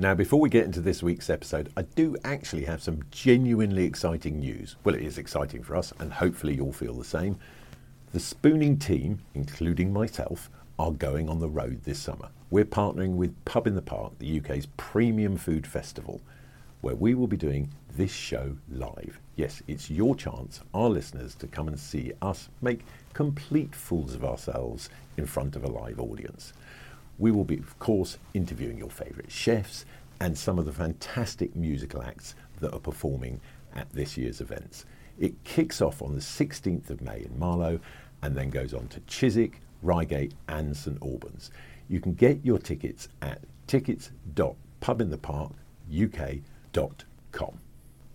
Now, before we get into this week's episode, I do actually have some genuinely exciting news. Well, it is exciting for us, and hopefully you'll feel the same. The spooning team, including myself, are going on the road this summer. We're partnering with Pub in the Park, the UK's premium food festival, where we will be doing this show live. Yes, it's your chance, our listeners, to come and see us make complete fools of ourselves in front of a live audience. We will be, of course, interviewing your favourite chefs and some of the fantastic musical acts that are performing at this year's events. It kicks off on the 16th of May in Marlow and then goes on to Chiswick, Reigate, and St Albans. You can get your tickets at tickets.pubintheparkuk.com.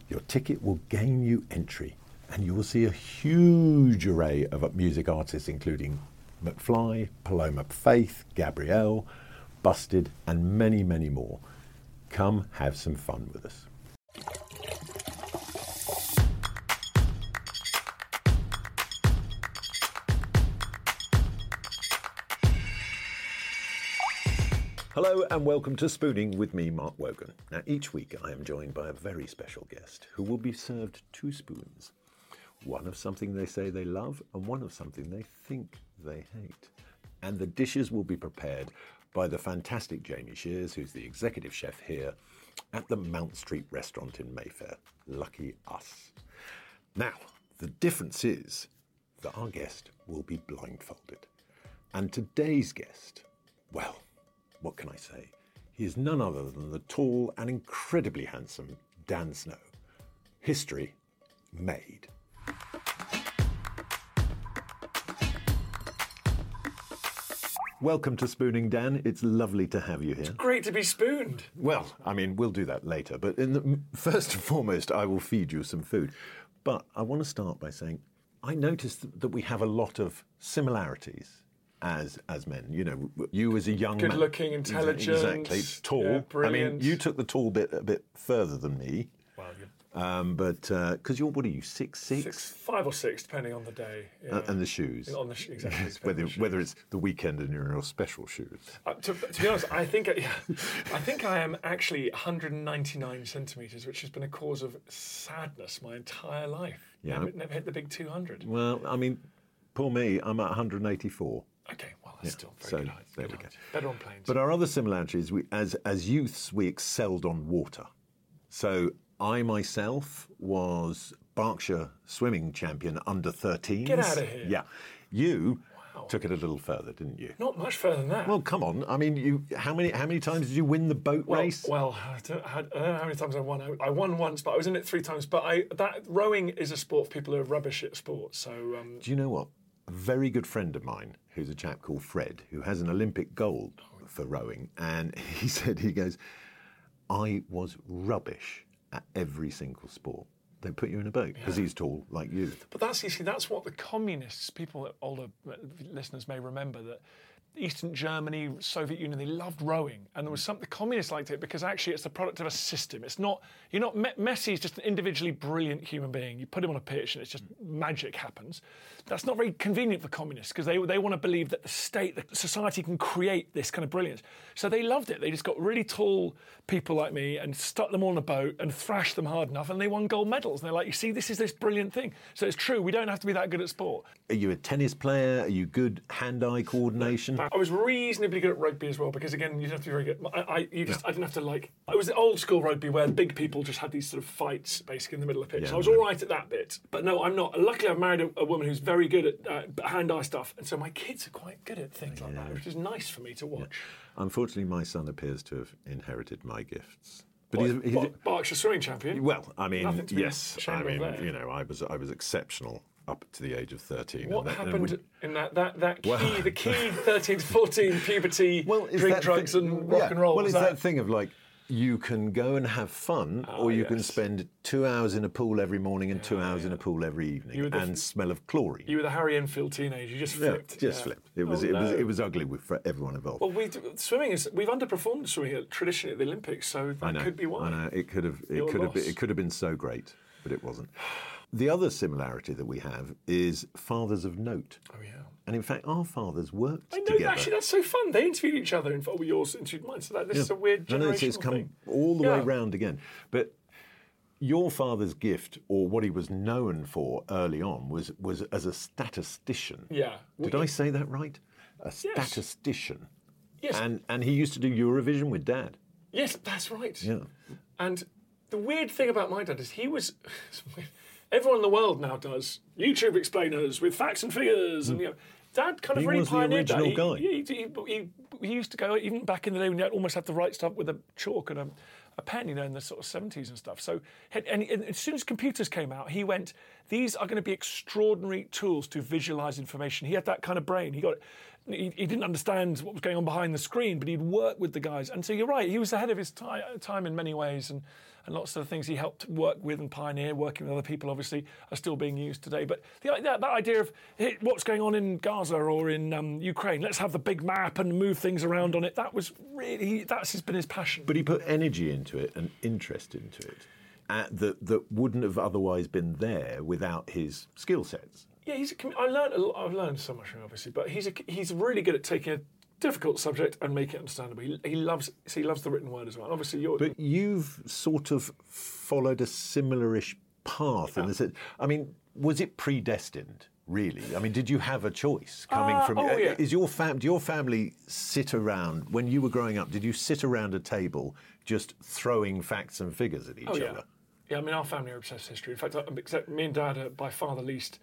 Your ticket will gain you entry, and you will see a huge array of music artists, including McFly, Paloma Faith, Gabrielle, Busted, and many, many more. Come have some fun with us. Hello and welcome to Spooning with me, Mark Wogan. Now, each week I am joined by a very special guest who will be served two spoons one of something they say they love and one of something they think they hate. And the dishes will be prepared by the fantastic Jamie Shears, who's the executive chef here at the Mount Street restaurant in Mayfair. Lucky us. Now, the difference is that our guest will be blindfolded. And today's guest, well, what can I say? He is none other than the tall and incredibly handsome Dan Snow. History made. Welcome to Spooning, Dan. It's lovely to have you here. It's great to be spooned. Well, I mean, we'll do that later, but in the, first and foremost, I will feed you some food. But I want to start by saying I noticed that we have a lot of similarities as as men. You know, you as a young man, Good-looking, intelligent, exactly tall. yeah, I mean, you took the tall bit a bit further than me, um, but because you're what are you six six, six, five or six, depending on the day. Yeah. Uh, and the shoes. On the exactly. Yes, whether the shoes. whether it's the weekend and you're in your special shoes. Uh, to, to be honest, I think yeah, I think I am actually 199 centimeters, which has been a cause of sadness my entire life. Yeah. Never, never hit the big 200. Well, I mean, poor me, I'm at 184. Okay, well that's still very so good. height, there good we go. Better on planes. But our other similarities, we, as as youths, we excelled on water. So I myself was Berkshire swimming champion under 13s. Get outta here. Yeah, you took it a little further, didn't you? Not much further than that. Well, come on. I mean, you how many how many times did you win the boat Well, race? well, I don't, I don't know how many times I won. I, I won once, but I was in it three times. But I that rowing is a sport for people who are rubbish at sports. So um, Do you know what? A very good friend of mine, who's a chap called Fred, who has an Olympic gold for rowing, and he said, he goes, I was rubbish at every single sport. They put you in a boat because he's tall like you. But that's you see, that's what the communists, people that older uh, listeners may remember that Eastern Germany, Soviet Union, they loved rowing, and there was mm. something the communists liked it because actually it's the product of a system. It's not you're not Me- Messi is just an individually brilliant human being. You put him on a pitch and it's just mm. magic happens. That's not very convenient for communists because they they want to believe that the state, that society can create this kind of brilliance. So they loved it. They just got really tall people like me and stuck them all in a boat and thrashed them hard enough, and they won gold medals. And they're like, you see, this is this brilliant thing. So it's true. We don't have to be that good at sport. Are you a tennis player? Are you good hand-eye coordination? I was reasonably good at rugby as well because again, you don't have to be very good. I, I, you just, I didn't have to like. I was the old school rugby where big people just had these sort of fights basically in the middle of the pitch. Yeah, I was all right at that bit, but no, I'm not. Luckily, I've married a, a woman who's very good at uh, hand-eye stuff, and so my kids are quite good at things like that, which is nice for me to watch. Unfortunately, my son appears to have inherited my gifts. But he's, he's Ber- Berkshire swimming champion. well, I mean, to yes, I mean, there. you know, I was I was exceptional up to the age of thirteen. What that- happened we- in that that that key Well- the key thirteen to fourteen puberty it's drink drugs thing- and rock yeah, and roll? Well, it's that? that, thing of like you can go and have fun, ah, or you can spend two hours in a pool every morning and two hours in a pool every evening, and f- smell of chlorine. you were the Harry Enfield teenager. You just yeah, flipped. just yeah. flipped. It oh, was Oh, it was it was ugly with, for everyone involved. Well, we swimming is we've underperformed swimming at, traditionally at the Olympics, so that know. could be why. I know. It could have. It Your could have. Been, it could have been so great, but it wasn't. The other similarity that we have is fathers of note. Oh yeah. And in fact, our fathers worked together. I know. together. Actually, that's so fun. They interviewed each other. In fact, well, yours interviewed mine. So that this is a weird I know generational it's, it's come thing. all the way Yeah. round again. But your father's gift, or what he was known for early on, was was as a statistician. Yeah. Did I say that right? A statistician. Yes. And and he used to do Eurovision with Dad. Yes, that's right. Yeah. And the weird thing about my dad is he was. Everyone in the world now does YouTube explainers with facts and figures, and you know, Dad kind of He really was the pioneered that. original He- guy. He, he, he, he used to go even back in the day when you almost had to write stuff with a chalk and a, a pen, you know, in the sort of seventies and stuff. So, and, and, as soon as computers came out, he went, "These are going to be extraordinary tools to visualize information." He had that kind of brain. He got. He, he didn't understand what was going on behind the screen, but he'd work with the guys. And so you're right, he was ahead of his ti time in many ways, and, and lots of the things he helped work with and pioneer, working with other people, obviously, are still being used today. But the, that, that idea of hey, what's going on in Gaza or in um, Ukraine, let's have the big map and move things around on it. That was really that's been his passion. But he put energy into it and interest into it uh, that that wouldn't have otherwise been there without his skill sets. Yeah, he's. A, I learned. A lot, I've learned so much from him, obviously, but he's a, he's really good at taking a difficult subject and make it understandable. He, he loves he loves the written word as well. And obviously, you're. But you've sort of followed a similarish path in the sense. I mean, was it predestined? Really? I mean, did you have a choice coming Uh, from? oh, yeah. Is your fam? Do your family sit around when you were growing up? Did you sit around a table just throwing facts and figures at each oh yeah, other? yeah. I mean, our family are obsessed with history. In fact, except me and Dad are by far the least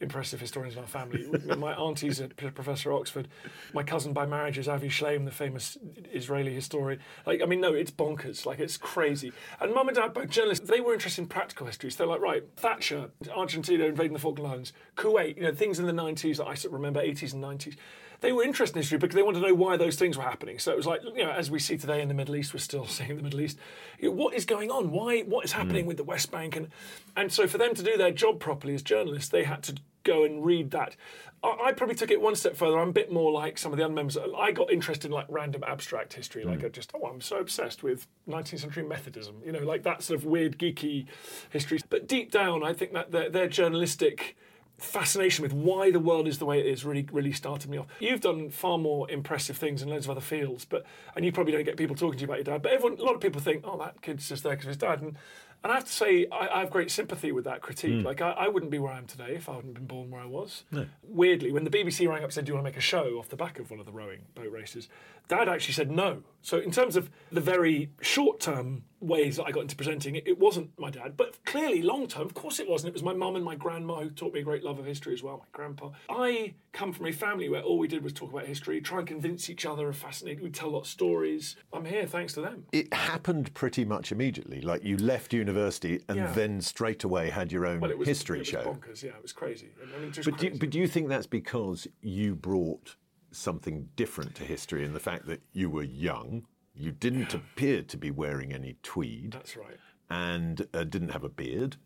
impressive historians in our family. my auntie's a professor at Oxford. My cousin by marriage is Avi Shlaim, the famous Israeli historian. Like, I mean, no, it's bonkers. Like, it's crazy. And mum and dad, both journalists, they were interested in practical history. So they're like, right, Thatcher, Argentina invading the Falkland Islands, Kuwait, you know, things in the 90s that I sort of remember, 80s and 90s. They were interested in history because they wanted to know why those things were happening. So it was like, you know, as we see today in the Middle East, we're still seeing the Middle East. You know, what is going on? Why? What is happening mm. with the West Bank? And and so for them to do their job properly as journalists, they had to go and read that. I, I probably took it one step further. I'm a bit more like some of the other members. I got interested in like random abstract history. Like mm. I just, oh, I'm so obsessed with 19th century Methodism. You know, like that sort of weird geeky history. But deep down, I think that their, their journalistic fascination with why the world is the way it is really really started me off. You've done far more impressive things in loads of other fields, but and you probably don't get people talking to you about your dad. But everyone, a lot of people think, oh, that kid's just there because of his dad. And and I have to say, I, I have great sympathy with that critique. Hmm. Like I, I wouldn't be where I am today if I hadn't been born where I was. Weirdly, when the BBC rang up and said, "Do you want to make a show off the back of one of the rowing boat races?" Dad actually said no. So in terms of the very short term ways that I got into presenting, it, it wasn't my dad. But clearly, long term, of course, it wasn't. It was my mum and my grandma who taught me a great love of history as well. My grandpa. I come from a family where all we did was talk about history, try and convince each other of fascinating. We'd tell a lot of stories. I'm here thanks to them. It happened pretty much immediately. Like you left university and Yeah. then straight away had your own Well, it was history show. Bonkers, yeah, it was crazy. I mean, But do, crazy. but do you think that's because you brought something different to history in the fact that you were young, you didn't appear to be wearing any tweed, That's right. and uh, didn't have a beard,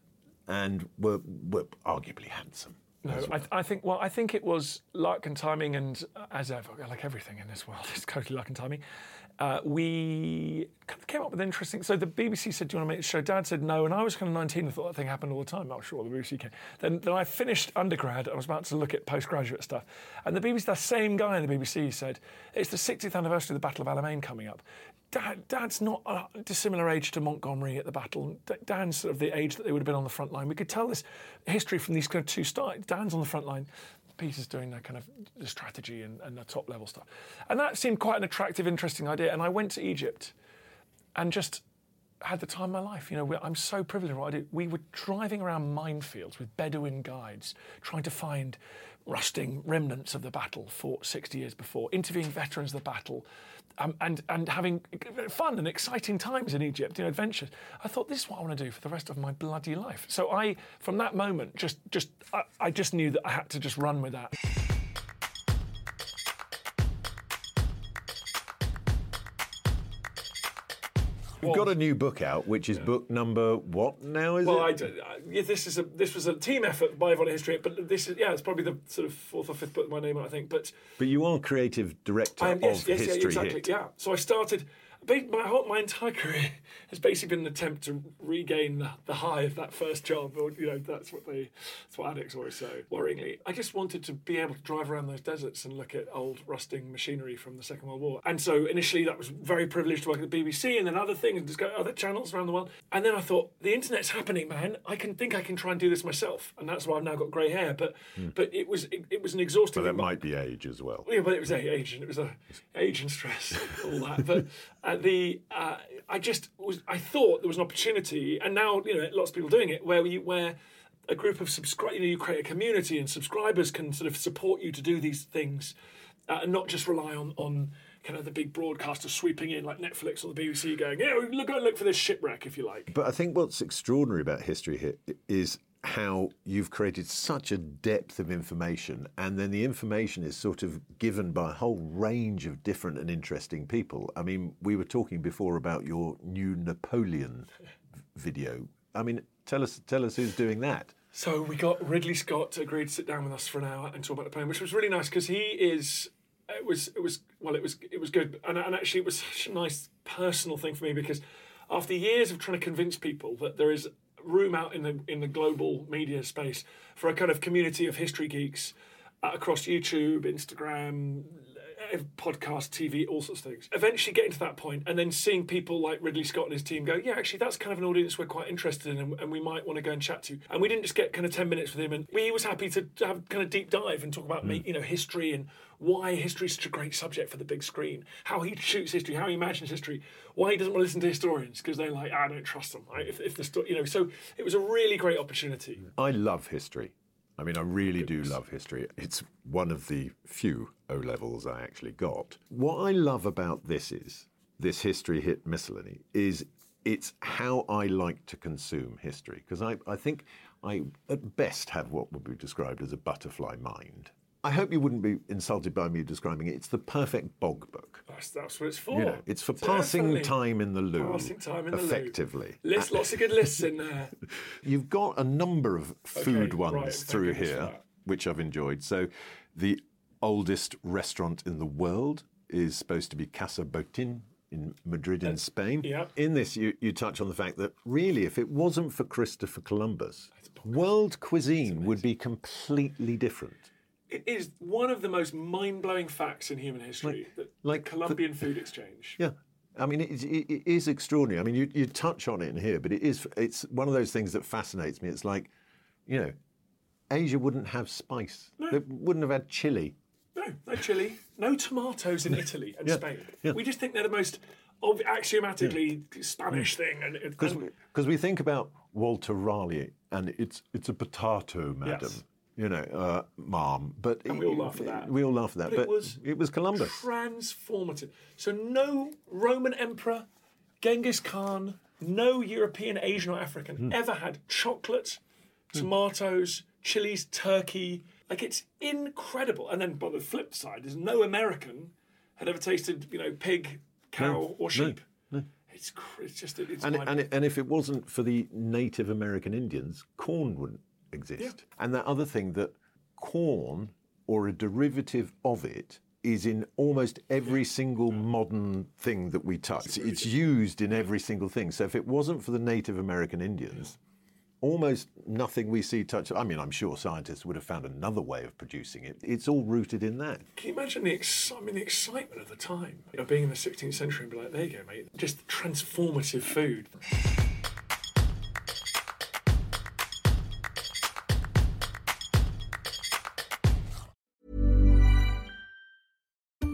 and were, were arguably handsome? No, I, I think. Well, I think it was luck and timing, and uh, as ever, like everything in this world, it's totally luck and timing. Uh, we kind of came up with interesting. So the BBC said, "Do you want to make the show?" Dad said no, and I was kind of 19 and thought that thing happened all the time. Oh, sure, the BBC came. Then, then I finished undergrad. I was about to look at postgraduate stuff, and the BBC, that same guy in the BBC said, "It's the 60th anniversary of the Battle of Alamein coming up." Dad, Dad's not a dissimilar age to Montgomery at the battle. Dan's sort of the age that they would have been on the front line. We could tell this history from these kind of two starts. Dan's on the front line. Peter's doing that kind of the strategy and, and the top level stuff. And that seemed quite an attractive, interesting idea. And I went to Egypt and just had the time of my life. You know, I'm so privileged what I do. We were driving around minefields with Bedouin guides, trying to find rusting remnants of the battle fought 60 years before, interviewing veterans of the battle, um, and and having fun and exciting times in Egypt, you know, adventures. I thought this is what I want to do for the rest of my bloody life. So I, from that moment, just just I, I just knew that I had to just run with that. You've got a new book out, which is book number what now? Is Well, it? d- I- uh, yeah, this is a this was a team effort by Yvonne History, but this is yeah, it's probably the sort of fourth or fifth book with my name on, I think. But But you are creative director am, yes, of yes, yeah, History exactly, Hit. yeah. So I started. My whole, my entire career has basically been an attempt to regain the, the high of that first job. Or, you know, that's what they, that's what addicts always say. Worryingly, I just wanted to be able to drive around those deserts and look at old rusting machinery from the Second World War. And so initially, that was very privileged to work at the BBC, and then other things, and just go other channels around the world. And then I thought, the internet's happening, man. I can think I can try and do this myself, and that's why I've now got grey hair. But hmm. but it was it, it was an exhausting. But that might be age as well. yeah, but it was age and it was a age and stress, all that. But the uh, I just was I thought there was an opportunity, and now you know lots of people doing it where you where a group of subscribe, you know, you create a community and subscribers can sort of support you to do these things, uh, and not just rely on on kind of the big broadcasters sweeping in like Netflix or the BBC going, yeah, look go look for this shipwreck if you like. But I think what's extraordinary about History Hit is how you've created such a depth of information, and then the information is sort of given by a whole range of different and interesting people. I mean, we were talking before about your new Napoleon video. I mean, tell us, tell us who's doing that. So we got Ridley Scott to agree to sit down with us for an hour and talk about the poem, which was really nice because he is. It was. It was. Well, it was. It was good, and, and actually, it was such a nice personal thing for me because after years of trying to convince people that there is room out in the in the global media space for a kind of community of history geeks uh, across YouTube, Instagram, podcast, TV, all sorts of things. Eventually getting to that point and then seeing people like Ridley Scott and his team go, yeah, actually, that's kind of an audience we're quite interested in and, and we might want to go and chat to. And we didn't just get kind of 10 minutes with him and he was happy to, have kind of deep dive and talk about, me, you know, history and why history is such a great subject for the big screen, how he shoots history, how he imagines history, why he doesn't want to listen to historians because they're like, "Ah, I don't trust them. Right? If, if the story, you know, so it was a really great opportunity. I love history. I mean, I really do love history. It's one of the few O levels I actually got. What I love about this is this history hit miscellany is it's how I like to consume history because I, I think I at best have what would be described as a butterfly mind. I hope you wouldn't be insulted by me describing it. It's the perfect bog book. That's, that's what it's for. You know, it's for passing time in the loo, Passing time in the loo. effectively. Lots of good lists in there. You've got a number of food Okay, ones right, thank through goodness for here, that. which I've enjoyed. So, the oldest restaurant in the world is supposed to be Casa Botín in Madrid, in Spain. yeah. In this, you, you touch on the fact that really, if it wasn't for Christopher Columbus, world cuisine would be completely different. It is one of the most mind-blowing facts in human history. that like the Columbian food exchange. Yeah. I mean, it, it, it is extraordinary. I mean, you, you touch on it in here, but it is, it's one of those things that fascinates me. It's like, you know, Asia wouldn't have spice. They wouldn't have had chili. No, no chili, no tomatoes in Italy and Yeah, Spain. yeah. We just think they're the most ob- axiomatically Spanish thing. And, Because we, we think about Walter Raleigh and it's it's a potato, madam. Yes. You know, uh, mom. But And we all laugh at that. We all laugh at that. But But, it was it was Columbus. transformative. So no Roman emperor, Genghis Khan, no European, Asian, or African Hmm. ever had chocolate, tomatoes, chilies, turkey. Like it's incredible. And then, by the flip side, is no American had ever tasted, you know, pig, cow, or sheep. It's cr- it's just it's And, and, and if it wasn't for the Native American Indians, corn wouldn't exist. And that other thing that corn or a derivative of it is in almost every single modern thing that we touch. It's used in every single thing. So if it wasn't for the Native American Indians, almost nothing we see touch. I mean, I'm sure scientists would have found another way of producing it. It's all rooted in that. Can you imagine the, ex- I mean, the excitement of the time? You know, being in the 16th century and be like, there you go, mate. Just transformative food.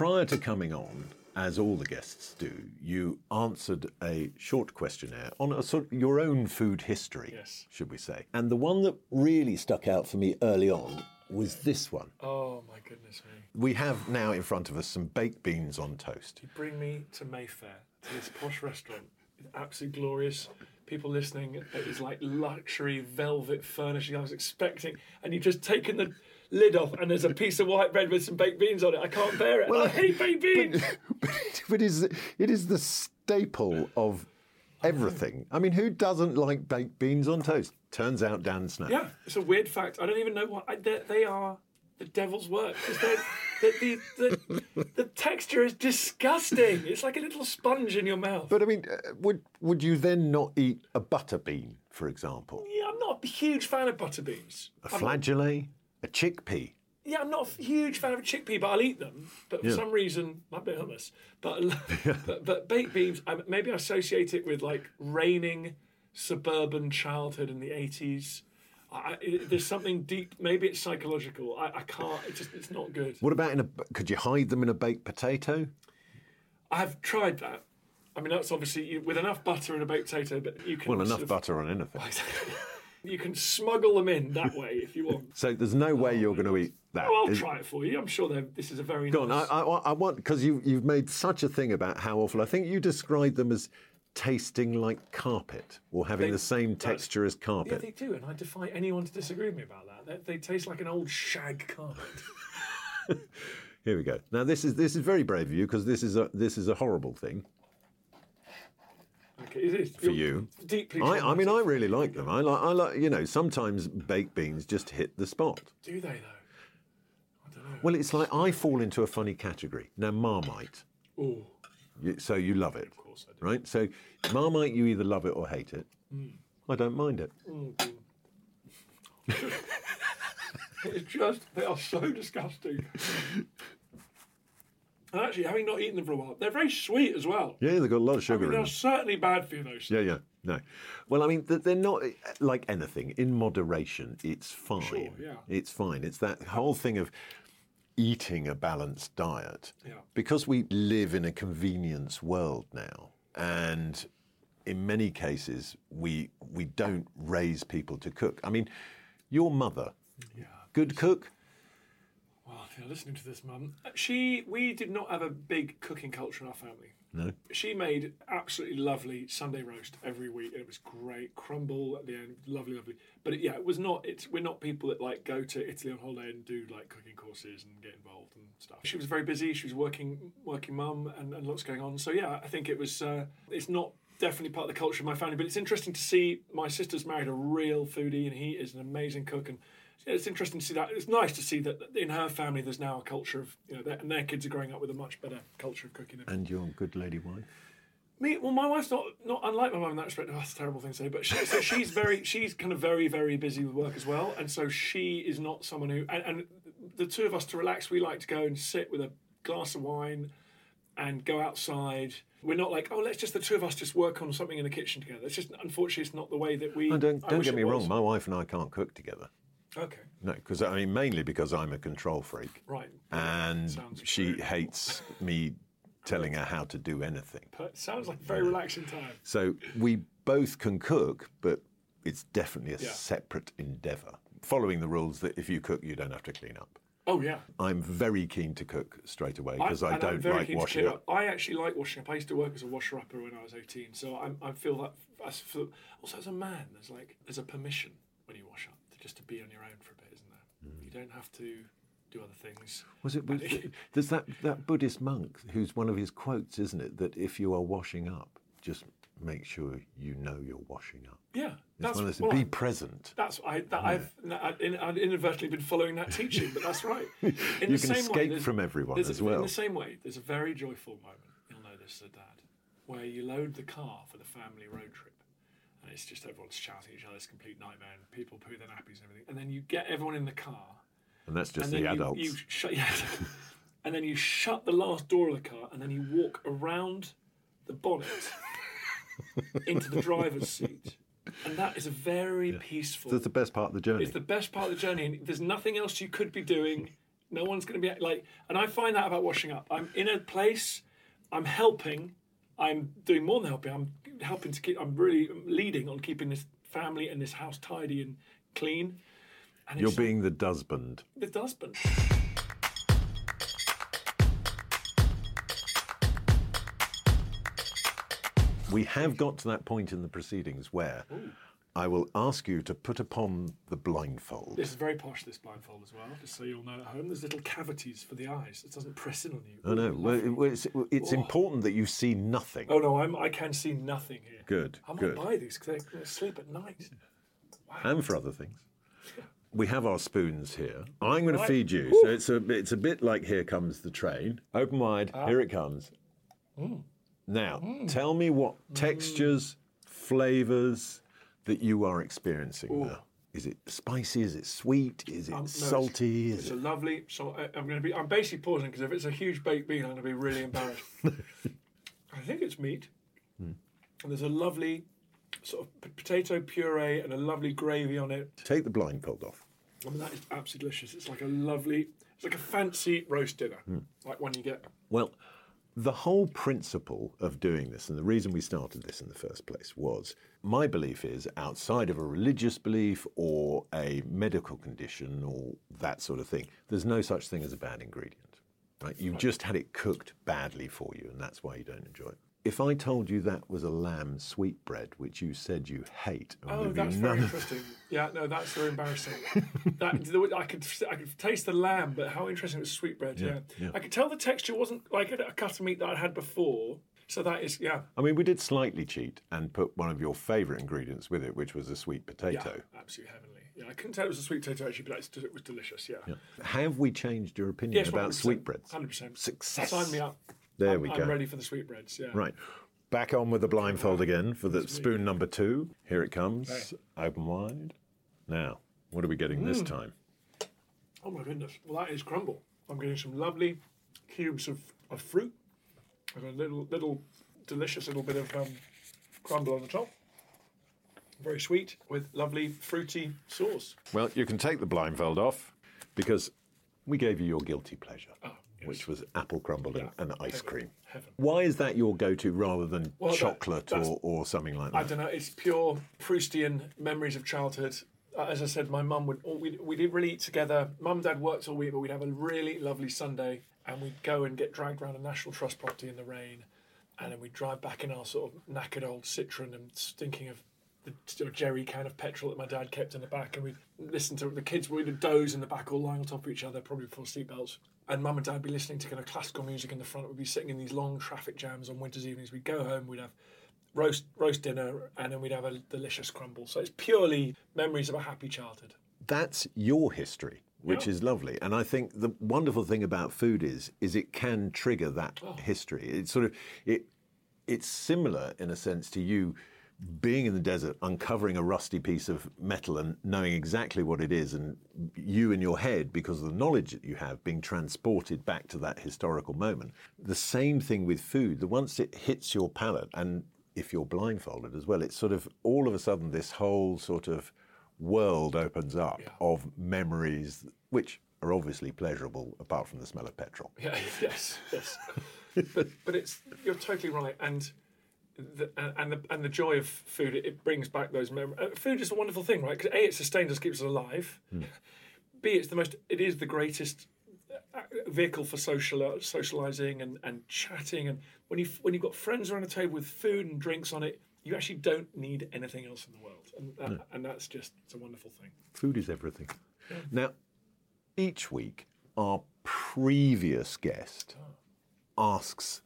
Prior to coming on, as all the guests do, you answered a short questionnaire on a sort of your own food history, Yes. should we say. And the one that really stuck out for me early on was this one. Oh, my goodness me. We have now in front of us some baked beans on toast. You bring me to Mayfair, to this posh restaurant. It's absolutely glorious. People listening, it is like luxury velvet furnishing I was expecting. And you've just taken the lid off and there's a piece of white bread with some baked beans on it. I can't bear it. Well, I hate baked beans. but it is, it is the staple of everything. I mean, who doesn't like baked beans on toast? Turns out Dan Snow. Yeah, it's a weird fact. I don't even know what I, they, they are. The devil's work the, the, the, the texture is disgusting. It's like a little sponge in your mouth. But I mean, uh, would would you then not eat a butter bean, for example? yeah, I'm not a huge fan of butter beans. A flageolet, a chickpea. yeah, I'm not a huge fan of chickpea, but I'll eat them. But for Yeah. some reason, I'm a bit hummus. But, but but baked beans, I, maybe I associate it with like raining suburban childhood in the 80s. I, it, there's something deep. Maybe it's psychological. I, I can't. It just it's not good. What about in a? Could you hide them in a baked potato? I've tried that. I mean, that's obviously you, with enough butter and a baked potato, but you can Well, enough of- butter on anything. You can smuggle them in that way if you want. So there's no way you're going to eat that. Oh, I'll is- try it for you. I'm sure this is a very Go on. I, I, I want because you you've made such a thing about how awful. I think you described them as tasting like carpet or having They- the same texture as carpet. yeah, they do, and I defy anyone to disagree with me about that. They, they taste like an old shag carpet. Here we go. Now this is this is very brave of you because this is a this is a horrible thing Okay, it is for you. Deeply. I, I mean, I really like them. I like, I like, you know, sometimes baked beans just hit the spot. Do they though? I don't know. Well, it's like I fall into a funny category. Now, Marmite. Oh, You, so you love it, of course I do. right? So Marmite, you either love it or hate it. Hmm. I don't mind it. Oh, it's just they are so disgusting. And actually, having not eaten them for a while, they're very sweet as well. Yeah, they've got a lot of sugar I mean, in they're them. certainly bad for you, those. Yeah, yeah, no. Well, I mean, they're not eh, like anything. In moderation, it's fine. Sure, yeah. It's fine. It's that whole thing of eating a balanced diet. Yeah. Because we live in a convenience world now, and in many cases, we we don't raise people to cook. I mean, your mother, good cook. Well, you're listening to this, Mum. She, we did not have a big cooking culture in our family. No. She made absolutely lovely Sunday roast every week, and it was great. Crumble at the end, lovely, lovely. But it, yeah, it was not. It's we're not people that like go to Italy on holiday and do like cooking courses and get involved and stuff. She was very busy. She was working, working mum, and, and lots going on. So yeah, I think it was. Uh, it's not definitely part of the culture of my family, but it's interesting to see my sister's married a real foodie, and he is an amazing cook and. It's interesting to see that. It's nice to see that in her family there's now a culture of, you know, their, and their kids are growing up with a much better culture of cooking. And your good lady wife? Me, well, my wife's not not unlike my mum in that respect. Oh, that's a terrible thing to say, but she, so she's very she's kind of very very busy with work as well, and so she is not someone who. And, and the two of us to relax, we like to go and sit with a glass of wine, and go outside. We're not like, oh, let's just the two of us just work on something in the kitchen together. It's just unfortunately it's not the way that we. Don't don't get me wrong. My wife and I can't cook together. Okay, No, because I mean mainly because I'm a control freak, right. and Sounds she hates me telling her how to do anything. But sounds like a very uh, relaxing time. So we both can cook, but it's definitely a Yeah. separate endeavour. Following the rules that if you cook, you don't have to clean up. Oh yeah. I'm very keen to cook straight away because I, I'm don't like washing clear up. I actually like washing up. I used to work as a washer upper when I was 18, so I'm, I feel that. I feel, also, as a man, there's like there's a permission when you wash up just to be on your own for a bit, isn't there? Mm. You don't have to do other things. Was it? Was, there's that, that Buddhist monk who's one of his quotes, isn't it? That if you are washing up, just make sure you know you're washing up. Yeah, that's one of those, well, be present. That's I, that I've, I've I've inadvertently been following that teaching, but that's right. In You the can same escape there's- from everyone as well. In the same way, there's a very joyful moment. You'll know this as a dad, where you load the car for the family road trip, and it's just everyone's shouting at each other. It's a complete nightmare, and people poo their nappies and everything. And then you get everyone in the car, And that's just and the you, adults. you shut, yeah, and then you shut the last door of the car, and then you walk around the bonnet into the driver's seat, and that is a very peaceful. That's the best part of the journey. It's the best part of the journey, and there's nothing else you could be doing. No one's going to be like, and I find that about washing up. I'm in a place, I'm helping, I'm doing more than helping. I'm helping to keep. I'm really leading on keeping this family and this house tidy and clean. And You're being the husband. the husband. We have got to that point in the proceedings where I will ask you to put upon the blindfold. This is very posh. This blindfold as well, just so you'll know at home. There's little cavities for the eyes. It doesn't press in on you. I know. Ooh, Well, lovely. it- well, it's it's important that you see nothing. Oh no, I'm. I can see nothing here. Good, I might good. buy these because they sleep at night. and for other things. We have our spoons here. I'm going to feed you. So it's a it's a bit like here comes the train. Open wide. Ah. Here it comes. Mm. Now, tell me what textures, flavors that you are experiencing now. Is it spicy? Is it sweet? Is it Um, no, salty? It's, Is a lovely. So I, I'm going to be. I'm basically pausing because if it's a huge baked bean, I'm going to be really embarrassed. I think it's meat, Hmm. and there's a lovely sort of p- potato puree and a lovely gravy on it. Take the blindfold off. I mean, that is absolutely delicious. It's like a lovely. It's like a fancy roast dinner, Hmm. like one you get. Well, the whole principle of doing this, and the reason we started this in the first place, was my belief is outside of a religious belief or a medical condition or that sort of thing, there's no such thing as a bad ingredient. Right? You've just had it cooked badly for you, and that's why you don't enjoy it. If I told you that was a lamb sweetbread, which you said you hate, Oh, that's very interesting. Yeah, no, that's very embarrassing. that I could I could taste the lamb, but how interesting it was sweetbread. Yeah, yeah. I could tell the texture wasn't like a, cut of meat that I'd had before. So that is yeah, I mean, we did slightly cheat and put one of your favourite ingredients with it, which was a sweet yeah, potato. absolutely heavenly. Yeah, I couldn't tell it was a sweet potato actually, but it was delicious. Yeah. Have we changed your opinion Yes, about sweetbreads? Hundred percent. Success. Sign me up. There I'm, we go. I'm ready for the sweetbreads. Yeah. Right. Back on with the blindfold again for the spoon number two. Here it comes. Open wide. Now, what are we getting Mm. this time? Oh my goodness. Well, that is crumble. I'm getting some lovely cubes of, of fruit and a little little delicious little bit of um, crumble on the top. Very sweet with lovely fruity sauce. Well, you can take the blindfold off because we gave you your guilty pleasure, Oh, yes. which was apple crumble and, Yeah. and ice Heaven. cream. Heaven. Why is that your go to rather than Well, chocolate that's- or, or something like that? I don't know. It's pure Proustian memories of childhood. uh, as I said, my mum would. We we didn't really eat together. Mum and dad worked all week, but we'd have a really lovely Sunday, and we'd go and get dragged around a National Trust property in the rain, and then we'd drive back in our sort of knackered old Citroen and thinking of the jerry can of petrol that my dad kept in the back, and we'd listen to the kids. We'd doze in the back, all lying on top of each other, probably before seatbelts. And mum and dad would be listening to kind of classical music in the front. We'd be sitting in these long traffic jams on winter's evenings. We'd go home. We'd have roast roast dinner, and then we'd have a delicious crumble. So it's purely memories of a happy childhood. That's your history, which Yeah. is lovely. And I think the wonderful thing about food is is it can trigger that Oh. history. It's sort of it it's similar in a sense to you being in the desert, uncovering a rusty piece of metal and knowing exactly what it is, and you in your head, because of the knowledge that you have, being transported back to that historical moment. The same thing with food. The once it hits your palate, and if you're blindfolded as well, it's sort of all of a sudden this whole sort of world opens up of memories, which are obviously pleasurable, apart from the smell of petrol. Yeah, yes, yes. but but it's you're totally right, and the, and the and the joy of food it, brings back those memories. Uh, food is a wonderful thing, right? Because a it sustains us, keeps us alive. Hmm. B it's the most. It is the greatest uh, vehicle for social uh, socializing and, and chatting. And when you when you've got friends around a table with food and drinks on it, you actually don't need anything else in the world, and that, and that's just it's a wonderful thing. Food is everything. Now, each week, our previous guest ah. asks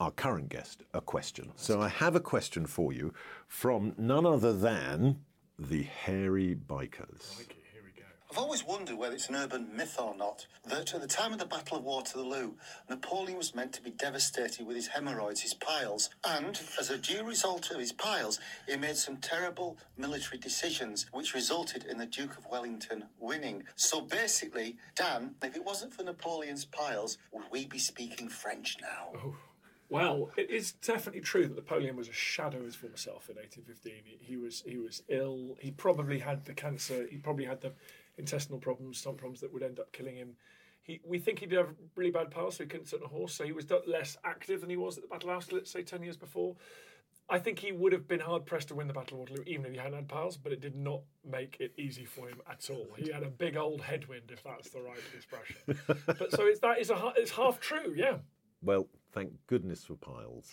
our current guest a question. So I have a question for you from none other than the Hairy Bikers. Oh, okay, here we go. I've always wondered whether it's an urban myth or not that at the time of the Battle of Waterloo, Napoleon was meant to be devastated with his hemorrhoids, his piles, and as a due result of his piles, he made some terrible military decisions which resulted in the Duke of Wellington winning. So basically, Dan, if it wasn't for Napoleon's piles, would we be speaking French now? Oh. Well, it is definitely true that Napoleon was a shadow of his former self in 1815. He, he was he was ill. He probably had the cancer. He probably had the intestinal problems, stomach problems that would end up killing him. He, we think he did have really bad piles, so he couldn't sit on a horse. So he was less active than he was at the Battle of Austerlitz, say ten years before. I think he would have been hard pressed to win the Battle of Waterloo, even if he hadn't had piles. But it did not make it easy for him at all. He had a big old headwind, if that's the right expression. but so it's that is a it's half true, yeah. Well, thank goodness for piles.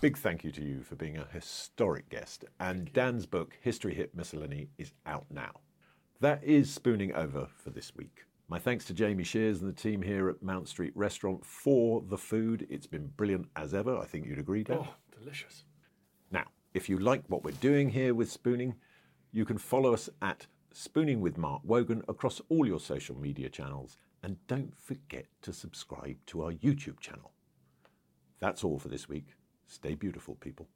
Big thank you to you for being a historic guest. And Dan's book, History Hit Miscellany, is out now. That is spooning over for this week. My thanks to Jamie Shears and the team here at Mount Street Restaurant for the food. It's been brilliant as ever. I think you'd agree, Dan. Oh, delicious. Now, if you like what we're doing here with Spooning, you can follow us at Spooning with Mark Wogan across all your social media channels. And don't forget to subscribe to our YouTube channel. That's all for this week. Stay beautiful, people.